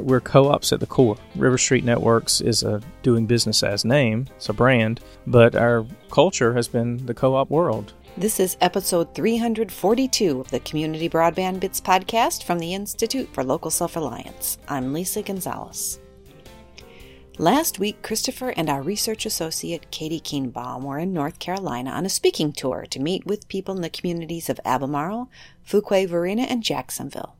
we're co-ops at the core. River Street Networks is a doing business as name, it's a brand, but our culture has been the co-op world. This is episode 342 of the Community Broadband Bits podcast from the Institute for Local Self Reliance. I'm Lisa Gonzalez. Last week, Christopher and our research associate Katie Kienbaum were in North Carolina on a speaking tour to meet with people in the communities of Albemarle, Fuquay, Varina, and Jacksonville.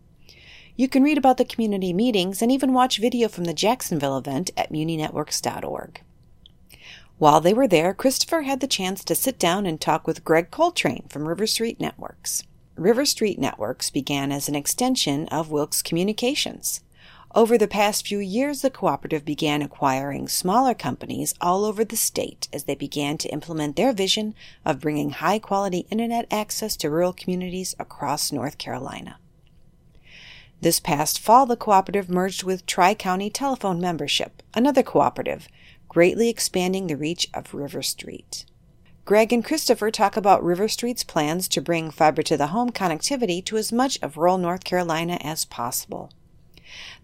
You can read about the community meetings and even watch video from the Jacksonville event at muninetworks.org. While they were there, Christopher had the chance to sit down and talk with Greg Coltrane from River Street Networks. River Street Networks began as an extension of Wilkes Communications. Over the past few years, the cooperative began acquiring smaller companies all over the state as they began to implement their vision of bringing high quality internet access to rural communities across North Carolina. This past fall, the cooperative merged with Tri County Telephone Membership, another cooperative, greatly expanding the reach of River Street. Greg and Christopher talk about River Street's plans to bring fiber to the home connectivity to as much of rural North Carolina as possible.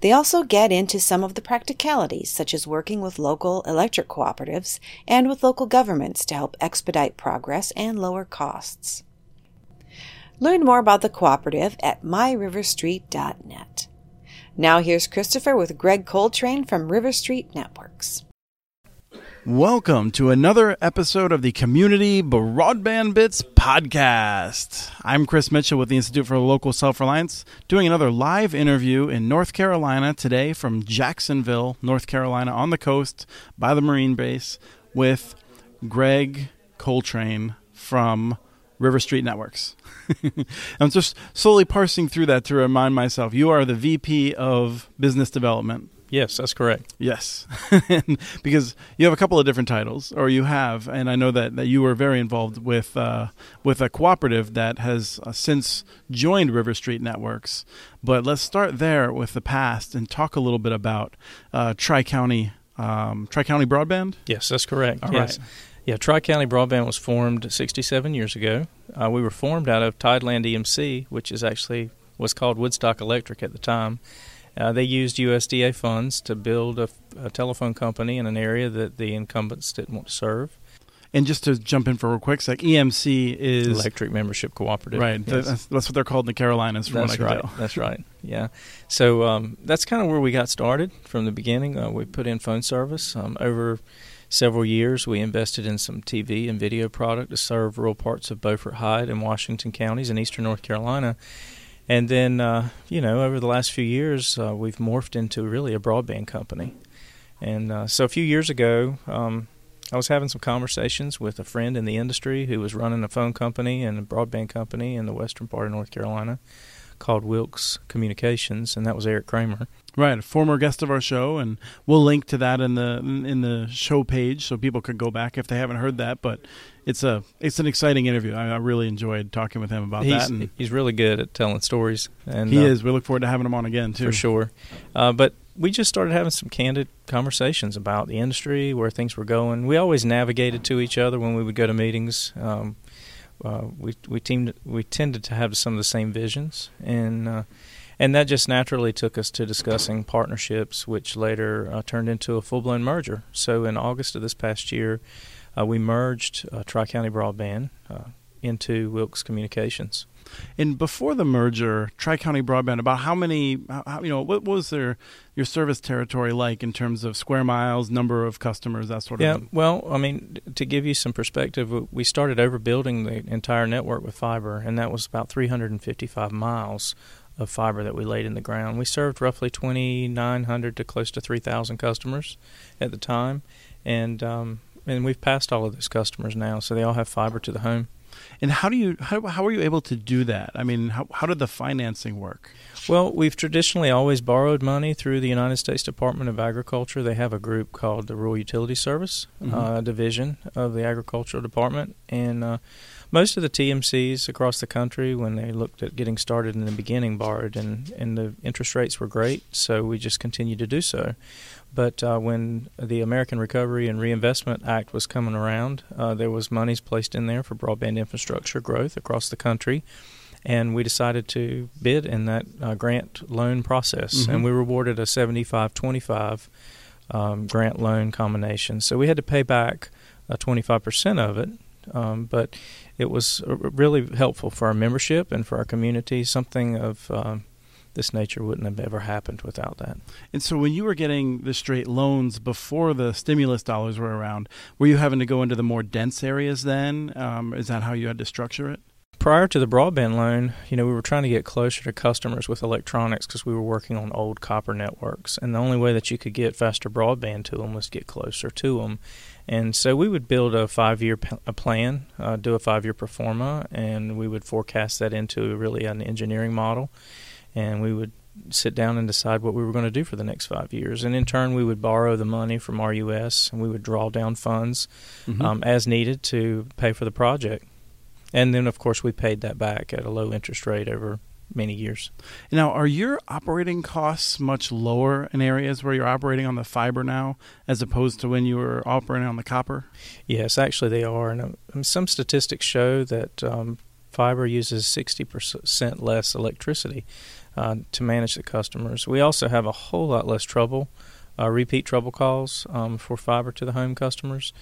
They also get into some of the practicalities, such as working with local electric cooperatives and with local governments to help expedite progress and lower costs. Learn more about the cooperative at myriverstreet.net. Now here's Christopher with Greg Coltrane from River Street Networks. Welcome to another episode of the Community Broadband Bits podcast. I'm Chris Mitchell with the Institute for Local Self Reliance, doing another live interview in North Carolina today from Jacksonville, North Carolina, on the coast by the Marine Base with Greg Coltrane from River Street Networks. I'm just slowly parsing through that to remind myself you are the VP of Business Development Yes, that's correct. Yes, because you have a couple of different titles, or you have, and I know that, that you were very involved with uh, with a cooperative that has uh, since joined River Street Networks. But let's start there with the past and talk a little bit about uh, Tri County um, Tri County Broadband. Yes, that's correct. All yes. right. Yeah, Tri County Broadband was formed 67 years ago. Uh, we were formed out of Tideland EMC, which is actually was called Woodstock Electric at the time. Uh, they used USDA funds to build a, a, telephone company in an area that the incumbents didn't want to serve. And just to jump in for a real quick sec, EMC is Electric Membership Cooperative. Right, yes. that's, that's, what they're called in the Carolinas. From that's what I right. Tell. That's right. Yeah. So um, that's kind of where we got started from the beginning. Uh, we put in phone service um, over several years. We invested in some TV and video product to serve rural parts of Beaufort Hyde and Washington counties in eastern North Carolina and then, uh, you know, over the last few years, uh, we've morphed into really a broadband company. And uh, so a few years ago, um, I was having some conversations with a friend in the industry who was running a phone company and a broadband company in the western part of North Carolina called Wilkes Communications, and that was Eric Cramer. Right, a former guest of our show, and we'll link to that in the in the show page so people can go back if they haven't heard that. But it's a it's an exciting interview. I, I really enjoyed talking with him about he's, that. And he's really good at telling stories, and he uh, is. We look forward to having him on again too, for sure. Uh, but we just started having some candid conversations about the industry, where things were going. We always navigated to each other when we would go to meetings. Um, uh, we we teamed we tended to have some of the same visions, and uh, and that just naturally took us to discussing partnerships, which later uh, turned into a full blown merger. So in August of this past year, uh, we merged uh, Tri County Broadband uh, into Wilkes Communications. And before the merger, Tri County Broadband, about how many, how, you know, what was their your service territory like in terms of square miles, number of customers, that sort of yeah, thing? Yeah, well, I mean, to give you some perspective, we started overbuilding the entire network with fiber, and that was about 355 miles of fiber that we laid in the ground. We served roughly 2,900 to close to 3,000 customers at the time, and um, and we've passed all of those customers now, so they all have fiber to the home. And how do you how how are you able to do that? I mean, how how did the financing work? Well, we've traditionally always borrowed money through the United States Department of Agriculture. They have a group called the Rural Utility Service mm-hmm. uh, Division of the Agricultural Department, and uh, most of the TMCs across the country, when they looked at getting started in the beginning, borrowed, and and the interest rates were great, so we just continued to do so. But uh, when the American Recovery and Reinvestment Act was coming around, uh, there was monies placed in there for broadband infrastructure growth across the country. and we decided to bid in that uh, grant loan process, Mhm. and we were awarded a 75-25 um, grant loan combination. So we had to pay back uh, 25% of it, um, but it was really helpful for our membership and for our community. Something of um, this nature wouldn't have ever happened without that. And so, when you were getting the straight loans before the stimulus dollars were around, were you having to go into the more dense areas then? Um, is that how you had to structure it? prior to the broadband loan, you know, we were trying to get closer to customers with electronics because we were working on old copper networks, and the only way that you could get faster broadband to them was get closer to them. And so we would build a five-year p- a plan, uh, do a five-year pro forma, and we would forecast that into really an engineering model, and we would sit down and decide what we were going to do for the next five years. And in turn, we would borrow the money from RUS, and we would draw down funds Mhm. um, as needed to pay for the project. And then, of course, we paid that back at a low interest rate over many years. Now, are your operating costs much lower in areas where you're operating on the fiber now, as opposed to when you were operating on the copper? Yes, actually, they are. And um, some statistics show that um, fiber uses 60% less electricity uh, to manage the customers. We also have a whole lot less trouble, uh, repeat trouble calls um, for fiber to the home customers.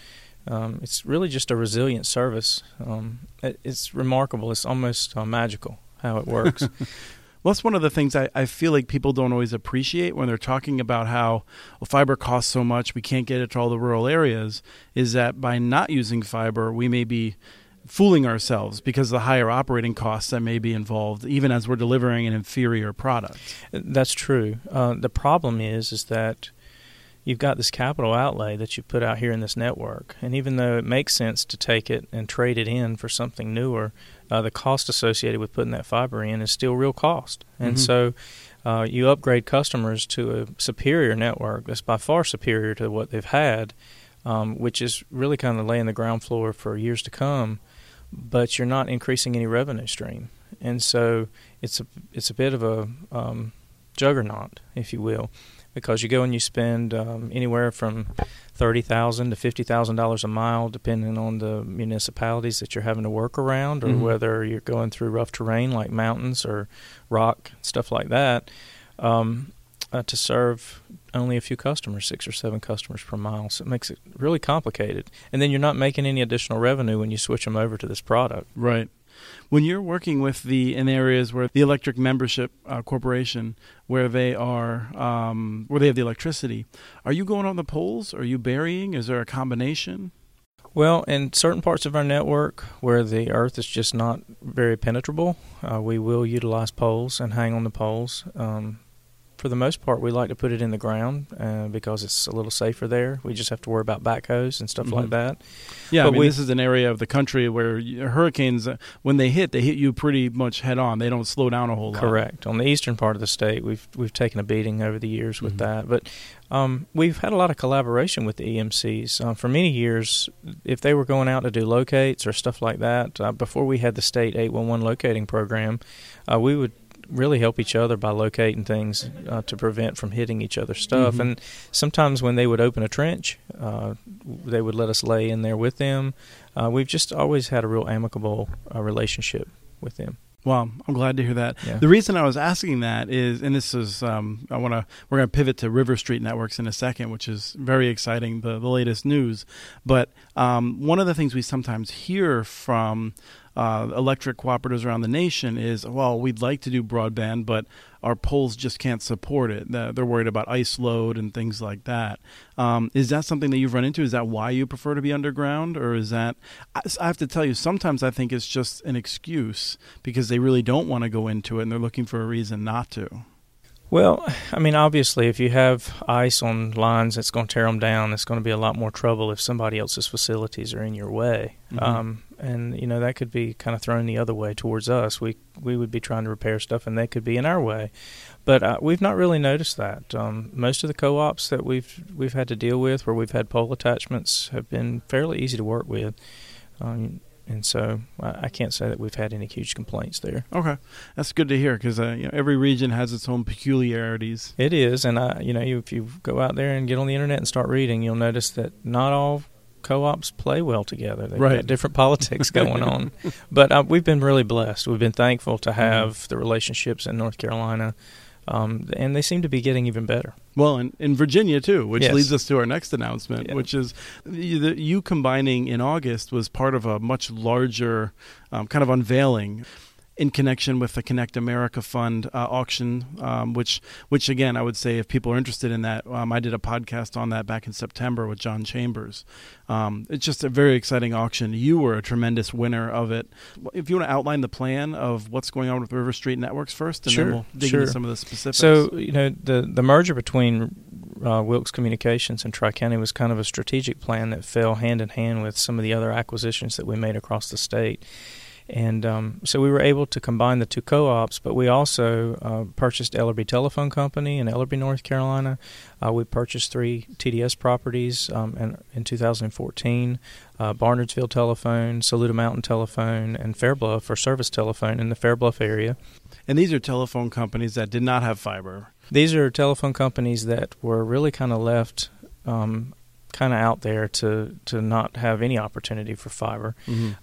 Um, it's really just a resilient service. Um, it, it's remarkable. It's almost uh, magical how it works. Well, that's one of the things I, I feel like people don't always appreciate when they're talking about how well, fiber costs so much, we can't get it to all the rural areas, is that by not using fiber, we may be fooling ourselves because of the higher operating costs that may be involved, even as we're delivering an inferior product. That's true. Uh, the problem is, is that you've got this capital outlay that you put out here in this network, and even though it makes sense to take it and trade it in for something newer, uh, the cost associated with putting that fiber in is still real cost. And Mhm. so, uh, you upgrade customers to a superior network that's by far superior to what they've had, um, which is really kind of laying the ground floor for years to come. But you're not increasing any revenue stream, and so it's a it's a bit of a um, juggernaut, if you will, because you go and you spend um, anywhere from thirty thousand to fifty thousand dollars a mile, depending on the municipalities that you're having to work around, or Mhm. whether you're going through rough terrain like mountains or rock stuff like that, um, uh, to serve only a few customers, six or seven customers per mile. So it makes it really complicated, and then you're not making any additional revenue when you switch them over to this product. Right. When you're working with the in areas where the electric membership uh, corporation, where they are, um, where they have the electricity, are you going on the poles? Are you burying? Is there a combination? Well, in certain parts of our network where the earth is just not very penetrable, uh, we will utilize poles and hang on the poles. Um, for the most part, we like to put it in the ground uh, because it's a little safer there. We just have to worry about backhoes and stuff Mhm. like that. Yeah, I But mean, we- this is an area of the country where hurricanes, uh, when they hit, they hit you pretty much head on. They don't slow down a whole lot. Correct. On the eastern part of the state, we've we've taken a beating over the years with Mhm. that, but um, we've had a lot of collaboration with the EMCs uh, for many years. If they were going out to do locates or stuff like that, uh, before we had the state 811 locating program, uh, we would really help each other by locating things uh, to prevent from hitting each other's stuff. Mhm. And sometimes when they would open a trench, uh, they would let us lay in there with them. Uh, we've just always had a real amicable uh, relationship with them. Well, I'm glad to hear that. Yeah. The reason I was asking that is, and this is, um, I want to, we're going to pivot to River Street Networks in a second, which is very exciting, the, the latest news. But um, one of the things we sometimes hear from uh, electric cooperatives around the nation is, well, we'd like to do broadband, but our poles just can't support it. They're worried about ice load and things like that. Um, is that something that you've run into? Is that why you prefer to be underground, or is that? I have to tell you, sometimes I think it's just an excuse because they really don't want to go into it and they're looking for a reason not to. Well, I mean, obviously, if you have ice on lines that's going to tear them down, it's going to be a lot more trouble if somebody else's facilities are in your way. Mhm. Um, and you know that could be kind of thrown the other way towards us. We we would be trying to repair stuff, and they could be in our way. But uh, we've not really noticed that. Um, most of the co-ops that we've we've had to deal with, where we've had pole attachments, have been fairly easy to work with. Um, and so I I can't say that we've had any huge complaints there. Okay, that's good to hear because uh, you know, every region has its own peculiarities. It is, and I, you know, if you go out there and get on the internet and start reading, you'll notice that not all co-ops play well together. They've Right. got different politics going on, but uh, we've been really blessed. We've been thankful to have the relationships in North Carolina, um, and they seem to be getting even better. Well, in, in Virginia too, which Yes. leads us to our next announcement, Yeah. which is you, the, you combining in August was part of a much larger um, kind of unveiling in connection with the Connect America Fund uh, auction, um, which which again I would say if people are interested in that, um, I did a podcast on that back in September with John Chambers. Um, it's just a very exciting auction. You were a tremendous winner of it. If you want to outline the plan of what's going on with River Street Networks first, and Sure, then we'll dig sure. into some of the specifics. So you know the the merger between uh, Wilkes Communications and Tri County was kind of a strategic plan that fell hand in hand with some of the other acquisitions that we made across the state. And um, so we were able to combine the two co-ops, but we also uh, purchased Ellerbe Telephone Company in Ellerbe, North Carolina. Uh, we purchased three TDS properties um, in, in 2014: uh, Barnardsville Telephone, Saluda Mountain Telephone, and Fair Bluff for Service Telephone in the Fair Bluff area. And these are telephone companies that did not have fiber. These are telephone companies that were really kind of left um, kind of out there to, to not have any opportunity for fiber.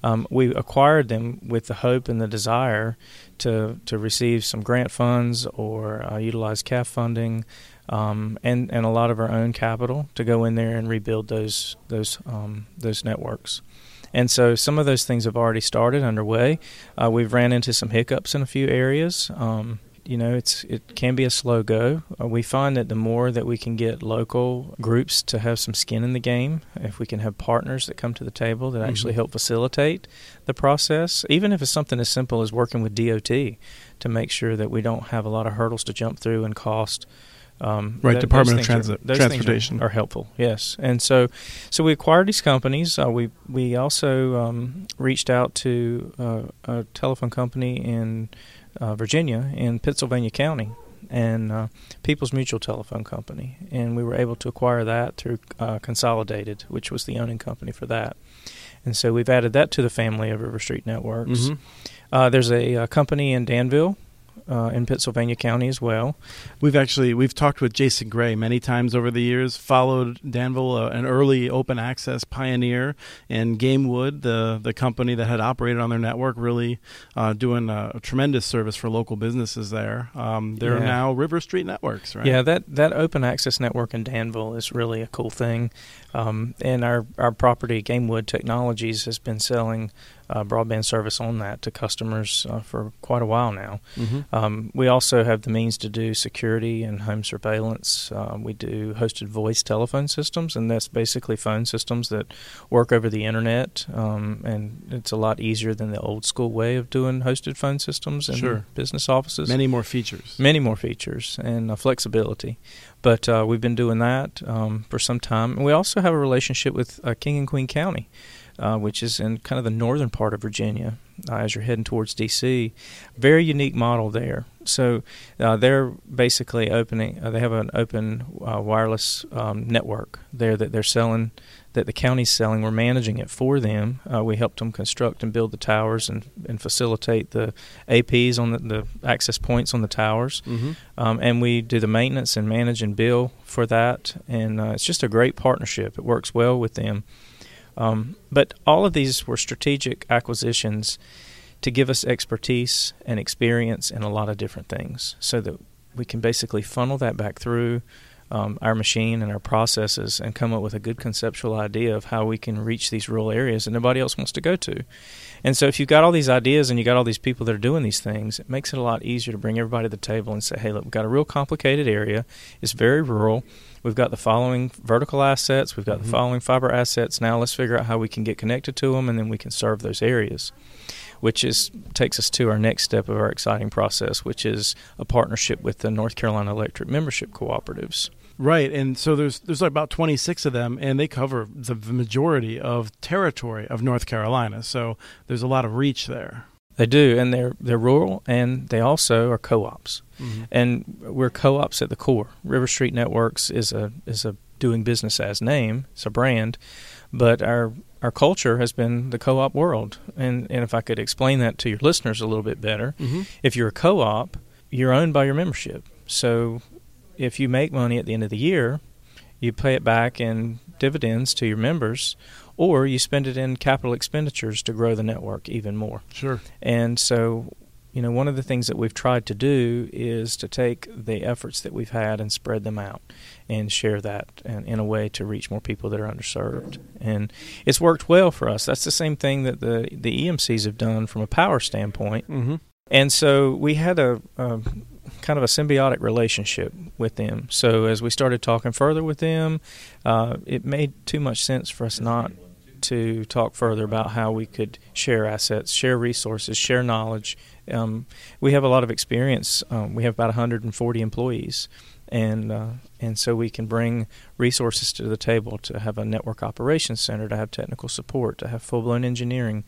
Um, we acquired them with the hope and the desire to, to receive some grant funds or uh, utilize CAF funding um, and, and a lot of our own capital to go in there and rebuild those, those, um, those networks. And so some of those things have already started underway. Uh, we've ran into some hiccups in a few areas. Um, you know, it's it can be a slow go. Uh, we find that the more that we can get local groups to have some skin in the game, if we can have partners that come to the table that actually Mhm. help facilitate the process, even if it's something as simple as working with DOT to make sure that we don't have a lot of hurdles to jump through and cost. Um, Right, th- Department of are- Transit- are- Transportation. are, helpful. Yes, and so so we acquired these companies. Uh, we we also um, reached out to uh, a telephone company in uh, Virginia in Pittsylvania County and uh, People's Mutual Telephone Company, and we were able to acquire that through uh, Consolidated, which was the owning company for that. And so we've added that to the family of River Street Networks. Mhm. Uh, there's a, uh company in Danville, uh, in Pittsylvania County as well. We've actually we've talked with Jason Grey many times over the years. Followed Danville, uh, an early open access pioneer, and Gamewood, the the company that had operated on their network, really uh, doing a, a tremendous service for local businesses there. Um, they're Yeah. now River Street Networks, right? Yeah, that, that open access network in Danville is really a cool thing. Um, and our, our property, Gamewood Technologies, has been selling uh, broadband service on that to customers uh, for quite a while now. hmm Um, we also have the means to do security and home surveillance. Uh, we do hosted voice telephone systems, and that's basically phone systems that work over the internet. Um, and it's a lot easier than the old school way of doing hosted phone systems in Sure. business offices Many more features. many more features and uh, flexibility. But uh, we've been doing that um, for some time. And we also have a relationship with uh, King and Queen County, uh, which is in kind of the northern part of Virginia uh, as you're heading towards D.C. Very unique model there. So uh, they're basically opening, uh, they have an open uh, wireless um, network there that they're selling. That the county's selling, we're managing it for them. Uh, we helped them construct and build the towers and, and facilitate the APs on the, the access points on the towers hmm um, and we do the maintenance and manage and bill for that. And uh, it's just a great partnership. It works well with them. Um, but all of these were strategic acquisitions to give us expertise and experience in a lot of different things, so that we can basically funnel that back through. Um, our machine and our processes, and come up with a good conceptual idea of how we can reach these rural areas that nobody else wants to go to. And so, if you've got all these ideas and you've got all these people that are doing these things, it makes it a lot easier to bring everybody to the table and say, hey, look, we've got a real complicated area. It's very rural. We've got the following vertical assets, we've got Mhm. the following fiber assets. Now, let's figure out how we can get connected to them, and then we can serve those areas. Which is takes us to our next step of our exciting process, which is a partnership with the North Carolina Electric Membership Cooperatives. Right, and so there's there's like about 26 of them, and they cover the majority of territory of North Carolina. So there's a lot of reach there. They do, and they're they're rural, and they also are co-ops. Mm-hmm. and we're co-ops at the core. River Street Networks is a is a doing business as name. It's a brand, but our our culture has been the co-op world. And and if I could explain that to your listeners a little bit better, Mm-hmm. if you're a co-op, you're owned by your membership. So if you make money at the end of the year, you pay it back in dividends to your members, or you spend it in capital expenditures to grow the network even more. Sure. And so, you know, one of the things that we've tried to do is to take the efforts that we've had and spread them out and share that in, in a way to reach more people that are underserved. And it's worked well for us. That's the same thing that the, the EMCs have done from a power standpoint. Mm-hmm. And so we had a, a kind of a symbiotic relationship with them. So as we started talking further with them, uh, it made too much sense for us not to talk further about how we could share assets, share resources, share knowledge. Um, we have a lot of experience. Um, we have about 140 employees, and uh, and so we can bring resources to the table to have a network operations center, to have technical support, to have full blown engineering.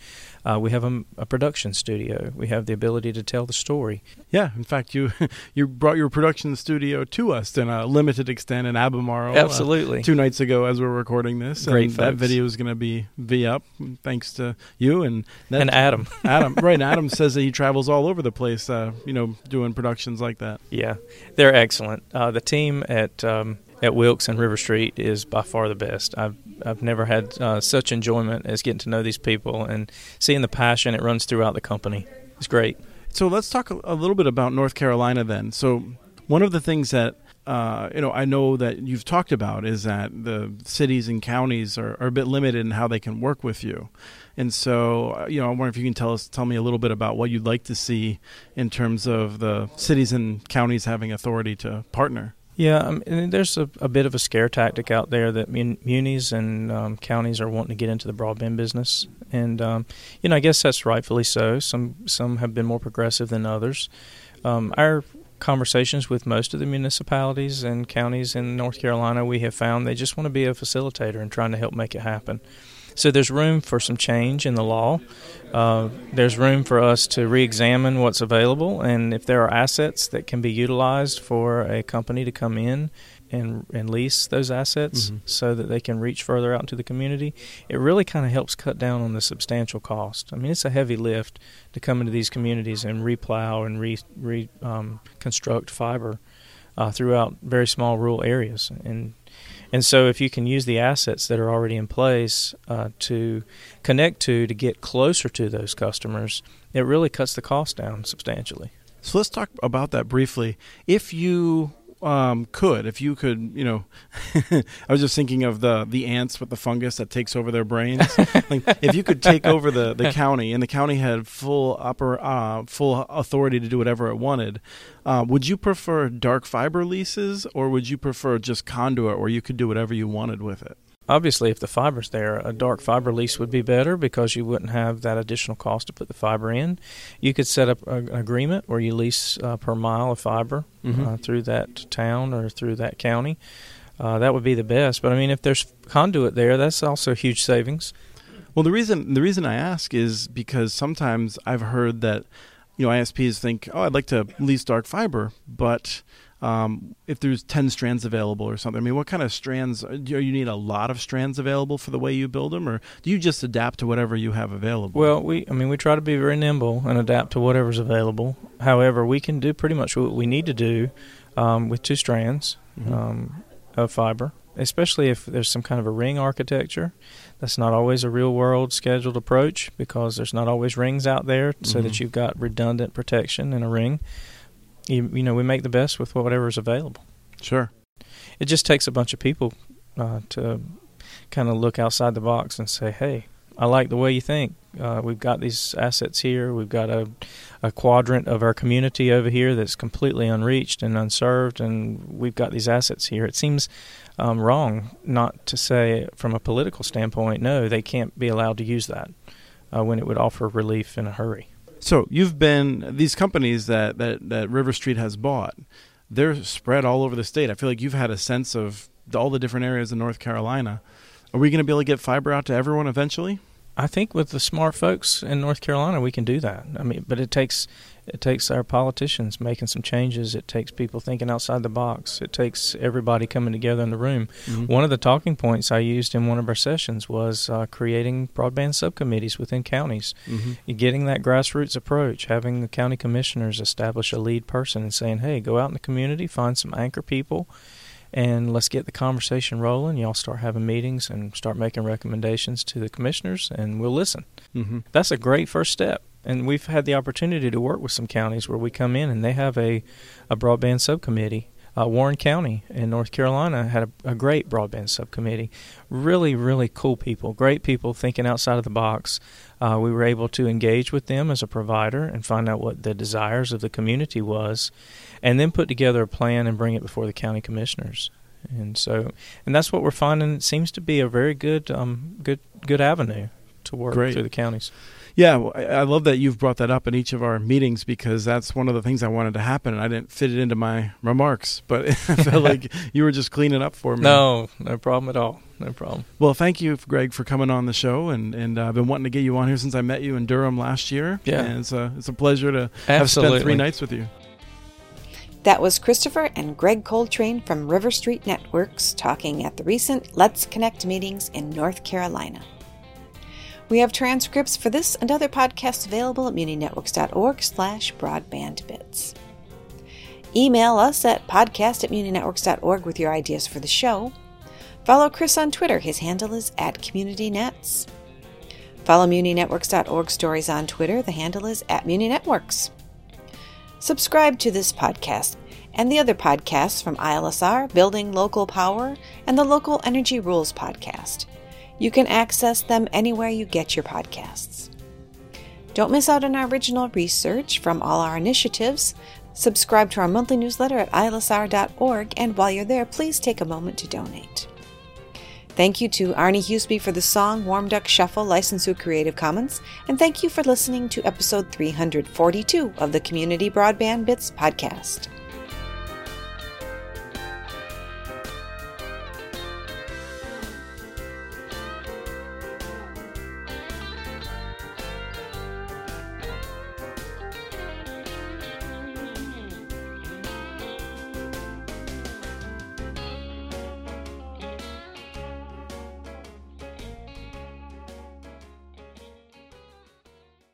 Uh, we have a, a, production studio. We have the ability to tell the story. Yeah, in fact, you you brought your production studio to us in a limited extent in Albemarle. Absolutely. Uh, two nights ago, as we're recording this, Great and that video is going to be v up thanks to you and that, and Adam. Adam, right? Adam says that he travels all over the place, uh, you know, doing productions like that. Yeah, they're excellent. Uh, the team at um, at Wilkes and River Street is by far the best. I've I've never had uh, such enjoyment as getting to know these people and seeing the passion it runs throughout the company. It's great. So let's talk a little bit about North Carolina then. So one of the things that uh, you know I know that you've talked about is that the cities and counties are, are a bit limited in how they can work with you. And so, uh, you know, I wonder if you can tell us, tell me a little bit about what you'd like to see in terms of the cities and counties having authority to partner. Yeah, I mean, there's a, a, bit of a scare tactic out there that mun- munis and um, counties are wanting to get into the broadband business, and um, you know, I guess that's rightfully so. Some some have been more progressive than others. Um, our conversations with most of the municipalities and counties in North Carolina, we have found they just want to be a facilitator and trying to help make it happen. So there's room for some change in the law. Uh, there's room for us to re-examine what's available, and if there are assets that can be utilized for a company to come in and and lease those assets mm-hmm. so that they can reach further out into the community, it really kind of helps cut down on the substantial cost. I mean, it's a heavy lift to come into these communities and replow and re, re um, construct fiber uh, throughout very small rural areas, and and so, if you can use the assets that are already in place uh, to connect to to get closer to those customers, it really cuts the cost down substantially. So let's talk about that briefly. If you um, could, if you could, you know, I was just thinking of the the ants with the fungus that takes over their brains. like, if you could take over the, the county and the county had full upper uh, full authority to do whatever it wanted, uh, would you prefer dark fiber leases or would you prefer just conduit where you could do whatever you wanted with it? Obviously, if the fiber's there, a dark fiber lease would be better because you wouldn't have that additional cost to put the fiber in. You could set up an agreement where you lease uh, per mile of fiber mm-hmm. uh, through that town or through that county. Uh, that would be the best. But I mean, if there's conduit there, that's also huge savings. Well, the reason the reason I ask is because sometimes I've heard that you know ISPs think, oh, I'd like to lease dark fiber, but um, if there's 10 strands available or something. I mean, what kind of strands? Uh, do you need a lot of strands available for the way you build them, or do you just adapt to whatever you have available? Well, we, I mean, we try to be very nimble and adapt to whatever's available. However, we can do pretty much what we need to do um, with two strands mm-hmm. um, of fiber, especially if there's some kind of a ring architecture. That's not always a real world scheduled approach because there's not always rings out there, so mm-hmm. that you've got redundant protection in a ring you, you know we make the best with whatever is available. Sure. It just takes a bunch of people uh, to kind of look outside the box and say, "Hey, I like the way you think. Uh, we've got these assets here. We've got a, a quadrant of our community over here that's completely unreached and unserved, and we've got these assets here. It seems um, wrong not to say, from a political standpoint, no, they can't be allowed to use that uh, when it would offer relief in a hurry. So you've been these companies that, that, that River Street has bought. They're spread all over the state. I feel like you've had a sense of all the different areas in North Carolina. Are we going to be able to get fiber out to everyone eventually? I think with the smart folks in North Carolina, we can do that. I mean, but it takes it takes our politicians making some changes. It takes people thinking outside the box. It takes everybody coming together in the room. Mm-hmm. One of the talking points I used in one of our sessions was uh, creating broadband subcommittees within counties, mm-hmm. getting that grassroots approach, having the county commissioners establish a lead person and saying, "Hey, go out in the community, find some anchor people." And let's get the conversation rolling. Y'all start having meetings and start making recommendations to the commissioners, and we'll listen. Mm-hmm. That's a great first step. And we've had the opportunity to work with some counties where we come in and they have a, a broadband subcommittee. Uh, Warren County in North Carolina had a, a, great broadband subcommittee. Really, really cool people, great people thinking outside of the box. Uh, we were able to engage with them as a provider and find out what the desires of the community was, and then put together a plan and bring it before the county commissioners. And so, and that's what we're finding. It seems to be a very good, um, good, good avenue to work Great. through the counties. Yeah, I love that you've brought that up in each of our meetings because that's one of the things I wanted to happen, and I didn't fit it into my remarks, but I felt like you were just cleaning up for me. No, no problem at all. No problem. Well, thank you, Greg, for coming on the show, and and uh, I've been wanting to get you on here since I met you in Durham last year. Yeah, and it's a it's a pleasure to Absolutely. have spent three nights with you. That was Christopher and Greg Coltrane from River Street Networks talking at the recent Let's Connect meetings in North Carolina. We have transcripts for this and other podcasts available at muninetworks.org slash broadbandbits. Email us at podcast at muninetworks.org with your ideas for the show. Follow Chris on Twitter. His handle is at CommunityNets. Follow muninetworks.org stories on Twitter. The handle is at muninetworks. Subscribe to this podcast and the other podcasts from ILSR, Building Local Power, and the Local Energy Rules podcast. You can access them anywhere you get your podcasts. Don't miss out on our original research from all our initiatives. Subscribe to our monthly newsletter at ilsr.org, and while you're there, please take a moment to donate. Thank you to Arne Huseby for the song Warm Duck Shuffle, licensed through Creative Commons, and thank you for listening to episode 342 of the Community Broadband Bits podcast.